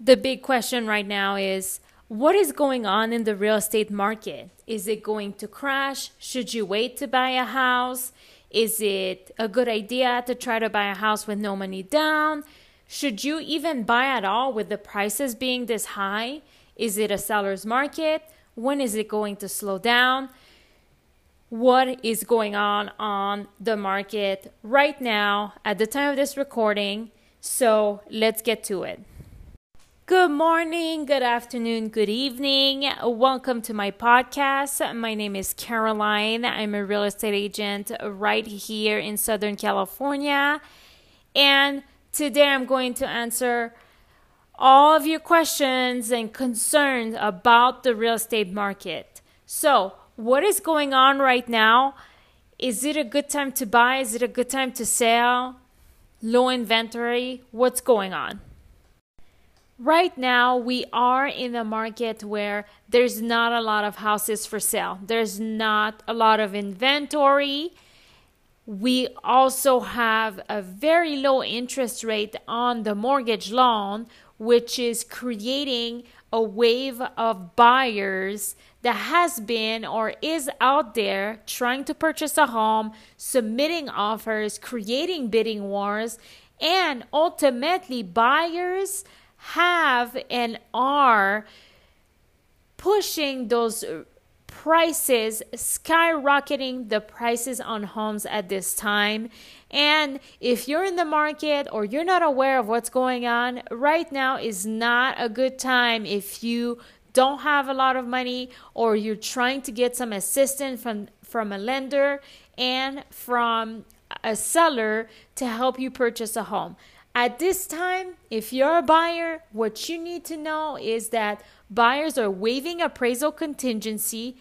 The big question right now is what is going on in the real estate market? Is it going to crash? Should you wait to buy a house? Is it a good idea to try to buy a house with no money down? Should you even buy at all with the prices being this high? Is it a seller's market? When is it going to slow down? What is going on on the market right now at the time of this recording? So let's get to it. Good morning, good afternoon, good evening. Welcome to my podcast. My name is Caroline. I'm a real estate agent right here in Southern California. And today I'm going to answer all of your questions and concerns about the real estate market. So, what is going on right now? Is it a good time to buy? Is it a good time to sell? Low inventory? What's going on? Right now, we are in a market where there's not a lot of houses for sale. There's not a lot of inventory. We also have a very low interest rate on the mortgage loan, which is creating a wave of buyers that has been or is out there trying to purchase a home, submitting offers, creating bidding wars, and ultimately buyers have and are pushing those prices, skyrocketing the prices on homes at this time. And if you're in the market or you're not aware of what's going on, right now is not a good time if you don't have a lot of money or you're trying to get some assistance from from a lender and from a seller to help you purchase a home. At this time, if you're a buyer, what you need to know is that buyers are waiving appraisal contingency,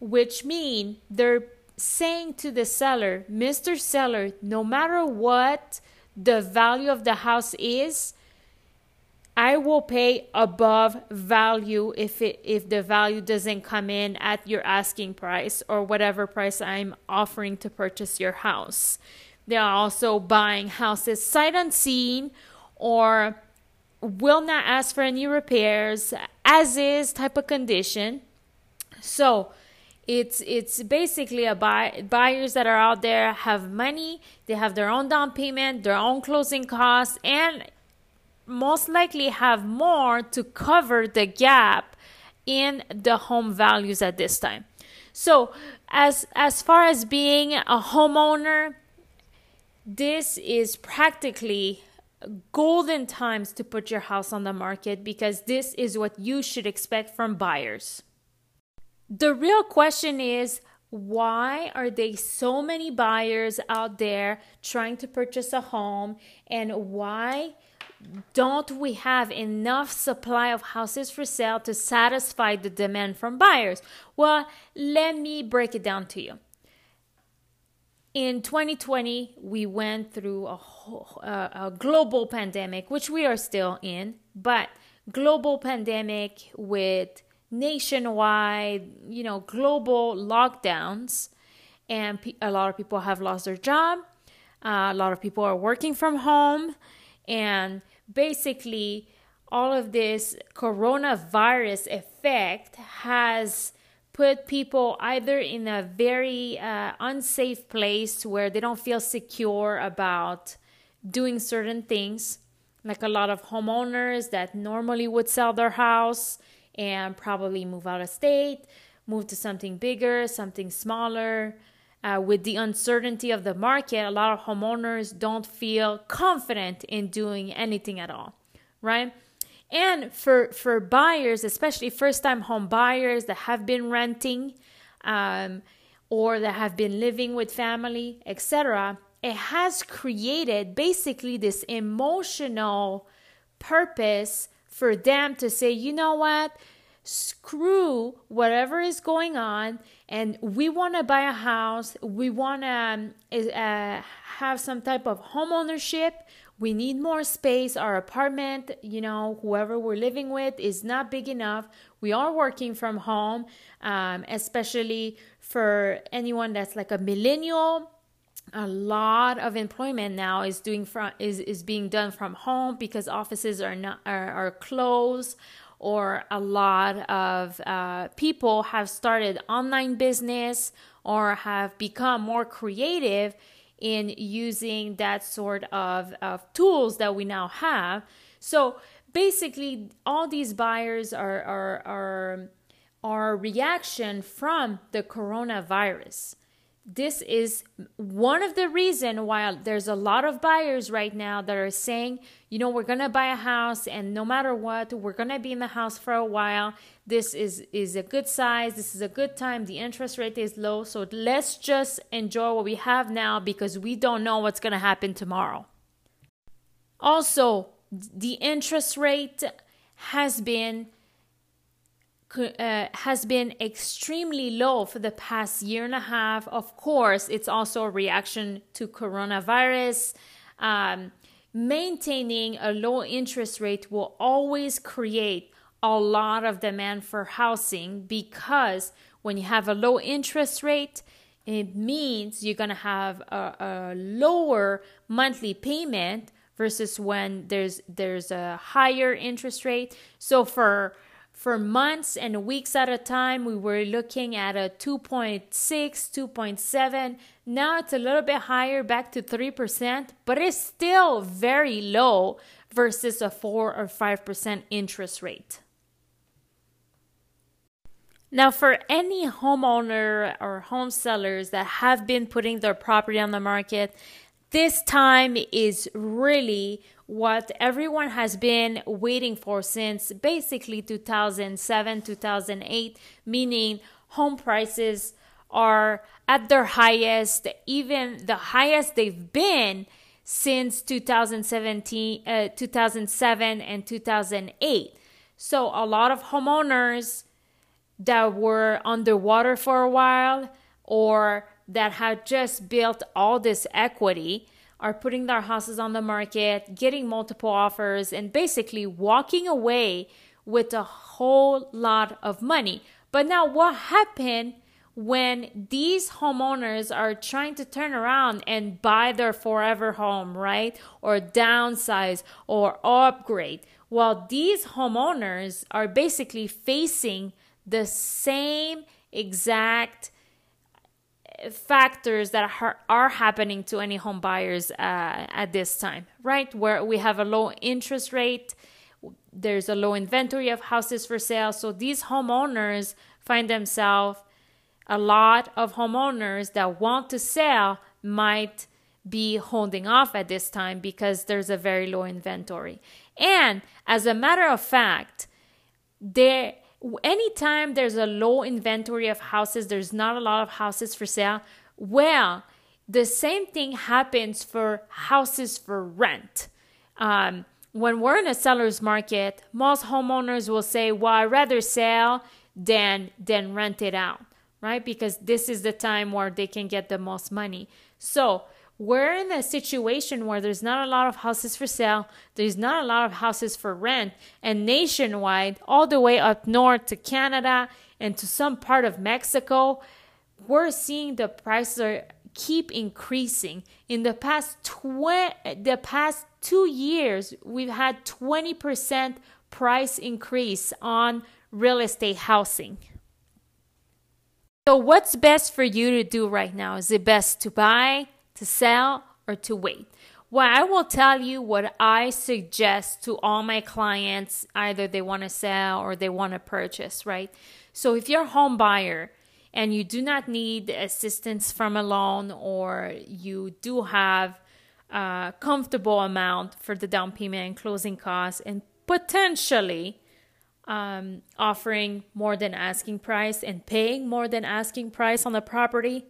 which mean they're saying to the seller, Mr. Seller, no matter what the value of the house is, I will pay above value if it if the value doesn't come in at your asking price or whatever price I'm offering to purchase your house. They are also buying houses sight unseen or will not ask for any repairs, as is type of condition. So it's it's basically a buy buyers that are out there have money, they have their own down payment, their own closing costs, and most likely have more to cover the gap in the home values at this time. So as as far as being a homeowner, this is practically golden times to put your house on the market because this is what you should expect from buyers. The real question is why are there so many buyers out there trying to purchase a home and why don't we have enough supply of houses for sale to satisfy the demand from buyers? Well, let me break it down to you in 2020 we went through a, whole, uh, a global pandemic which we are still in but global pandemic with nationwide you know global lockdowns and a lot of people have lost their job uh, a lot of people are working from home and basically all of this coronavirus effect has put people either in a very uh, unsafe place where they don't feel secure about doing certain things, like a lot of homeowners that normally would sell their house and probably move out of state, move to something bigger, something smaller. Uh, with the uncertainty of the market, a lot of homeowners don't feel confident in doing anything at all, right? And for for buyers, especially first time home buyers that have been renting um, or that have been living with family, etc., it has created basically this emotional purpose for them to say, you know what? Screw whatever is going on, and we want to buy a house. We want to um, uh, have some type of home ownership we need more space. Our apartment, you know, whoever we're living with is not big enough. We are working from home, um, especially for anyone that's like a millennial. a lot of employment now is doing from is, is being done from home because offices are not are, are closed or a lot of uh, people have started online business or have become more creative in using that sort of, of tools that we now have. So basically all these buyers are are are are reaction from the coronavirus this is one of the reason why there's a lot of buyers right now that are saying you know we're to buy a house and no matter what we're to be in the house for a while. This is is a good size. This is a good time. The interest rate is low. So let's just enjoy what we have now because we don't know what's to happen tomorrow. Also the interest rate has been uh, has been extremely low for the past year and a half. Of course, it's also a reaction to coronavirus. Um, maintaining a low interest rate will always create a lot of demand for housing because when you have a low interest rate, it means you're going to have a, a lower monthly payment versus when there's there's a higher interest rate. So for for months and weeks at a time, we were looking at a 2.6, 2.7. Now it's a little bit higher, back to 3%, but it's still very low versus a 4 or 5% interest rate. Now, for any homeowner or home sellers that have been putting their property on the market, this time is really what everyone has been waiting for since basically 2007, 2008, meaning home prices are at their highest, even the highest they've been since 2017, uh, 2007 and 2008. So a lot of homeowners that were underwater for a while or that had just built all this equity are putting their houses on the market, getting multiple offers, and basically walking away with a whole lot of money. But now, what happened when these homeowners are trying to turn around and buy their forever home, right? Or downsize or upgrade? Well, these homeowners are basically facing the same exact factors that are, are happening to any home buyers uh, at this time, right? Where we have a low interest rate, there's a low inventory of houses for sale. So these homeowners find themselves, a lot of homeowners that want to sell might be holding off at this time because there's a very low inventory. And as a matter of fact, there anytime there's a low inventory of houses, there's not a lot of houses for sale. Well, the same thing happens for houses for rent. Um, when we're in a seller's market, most homeowners will say, "Well, I'd rather sell than than rent it out," right? Because this is the time where they can get the most money. So we're in a situation where there's not a lot of houses for sale, there's not a lot of houses for rent, and nationwide, all the way up north to Canada and to some part of Mexico, we're seeing the prices are keep increasing. In the past tw- the past 2 years, we've had 20% price increase on real estate housing. So what's best for you to do right now? Is it best to buy? To sell or to wait. Well, I will tell you what I suggest to all my clients, either they want to sell or they want to purchase, right? So if you're a home buyer and you do not need assistance from a loan or you do have a comfortable amount for the down payment and closing costs and potentially um, offering more than asking price and paying more than asking price on the property,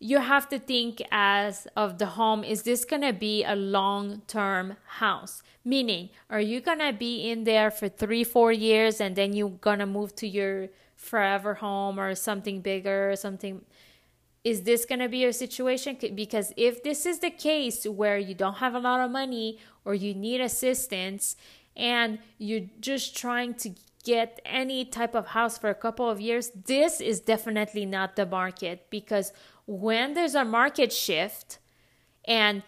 you have to think as of the home is this going to be a long term house? Meaning are you going to be in there for 3 4 years and then you're going to move to your forever home or something bigger or something? Is this going to be your situation? Because if this is the case where you don't have a lot of money or you need assistance and you're just trying to get any type of house for a couple of years, this is definitely not the market because when there's a market shift and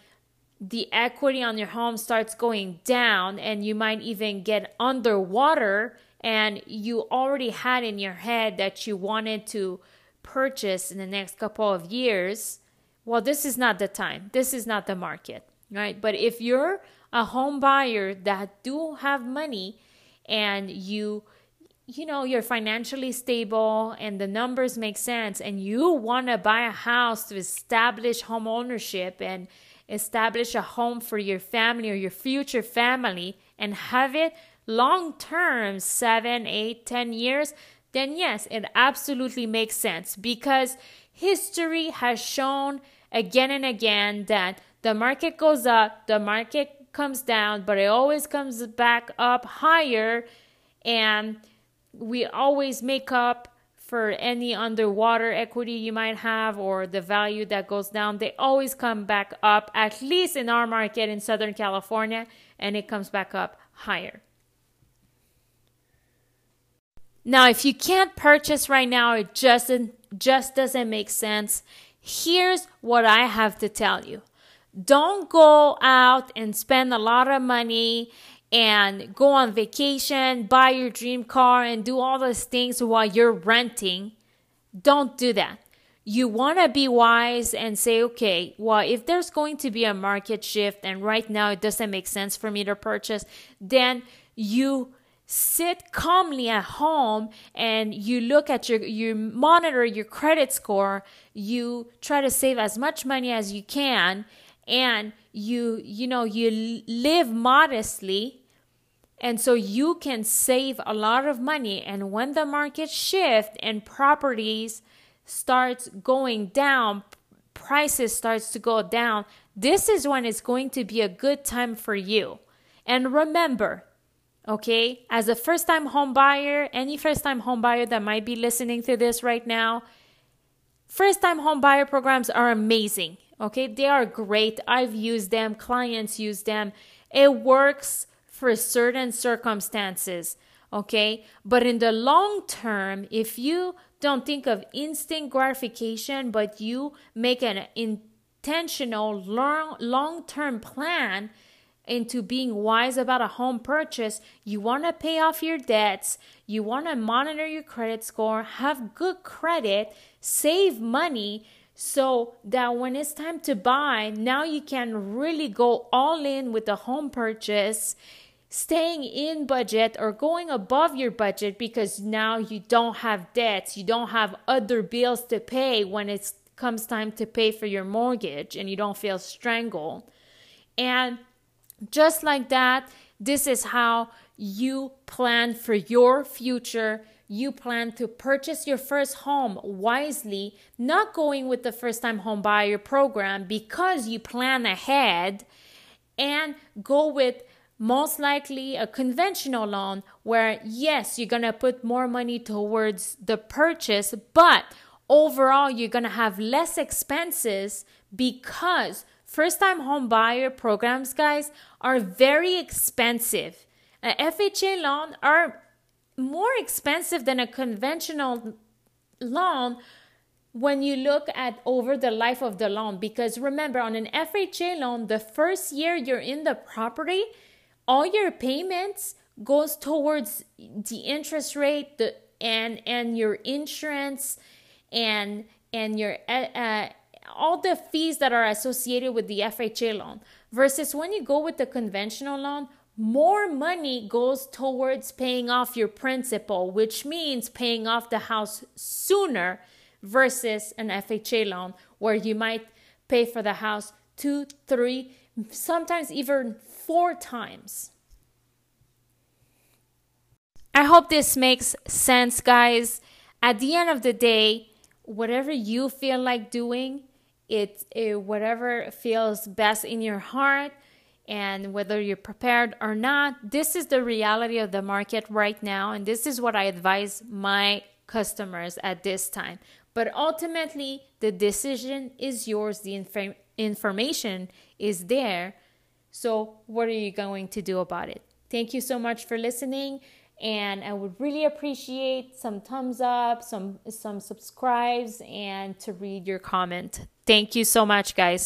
the equity on your home starts going down and you might even get underwater and you already had in your head that you wanted to purchase in the next couple of years, well, this is not the time. This is not the market, right? But if you're a home buyer that do have money and you you know you're financially stable and the numbers make sense and you want to buy a house to establish home ownership and establish a home for your family or your future family and have it long term seven eight ten years then yes it absolutely makes sense because history has shown again and again that the market goes up the market comes down, but it always comes back up higher. And we always make up for any underwater equity you might have or the value that goes down. They always come back up, at least in our market in Southern California, and it comes back up higher. Now, if you can't purchase right now, it just, just doesn't make sense. Here's what I have to tell you don't go out and spend a lot of money and go on vacation, buy your dream car, and do all those things while you're renting. Don't do that. You want to be wise and say, okay, well, if there's going to be a market shift and right now it doesn't make sense for me to purchase, then you sit calmly at home and you look at your you monitor your credit score you try to save as much money as you can and you you know you live modestly and so you can save a lot of money. And when the market shift and properties starts going down prices starts to go down this is when it's going to be a good time for you. And remember okay as a first time home buyer any first time home buyer that might be listening to this right now first time home buyer programs are amazing Okay, they are great. I've used them, clients use them. It works for certain circumstances. Okay, but in the long term, if you don't think of instant gratification, but you make an intentional long long term plan into being wise about a home purchase, you want to pay off your debts, you want to monitor your credit score, have good credit, save money so that when it's time to buy, now you can really go all in with the home purchase, staying in budget or going above your budget because now you don't have debts, you don't have other bills to pay when it comes time to pay for your mortgage and you don't feel strangled. And just like that, this is how you plan for your future you plan to purchase your first home wisely, not going with the first time home buyer program because you plan ahead and go with most likely a conventional loan where yes, you're going to put more money towards the purchase, but overall you're going to have less expenses because first time home buyer programs guys are very expensive. An FHA loan are more expensive than a conventional loan when you look at over the life of the loan because remember on an FHA loan the first year you're in the property all your payments goes towards the interest rate the and and your insurance and and your uh, uh all the fees that are associated with the FHA loan versus when you go with the conventional loan more money goes towards paying off your principal, which means paying off the house sooner versus an FHA loan where you might pay for the house two, three, sometimes even four times. I hope this makes sense, guys. At the end of the day, whatever you feel like doing, it, it whatever feels best in your heart and whether you're prepared or not, this is the reality of the market right now. And this is what I advise my customers at this time. But ultimately, the decision is yours, the inf- information is there. So, what are you going to do about it? Thank you so much for listening. and I would really appreciate some thumbs up, some some subscribes and to read your comment. Thank you so much guys.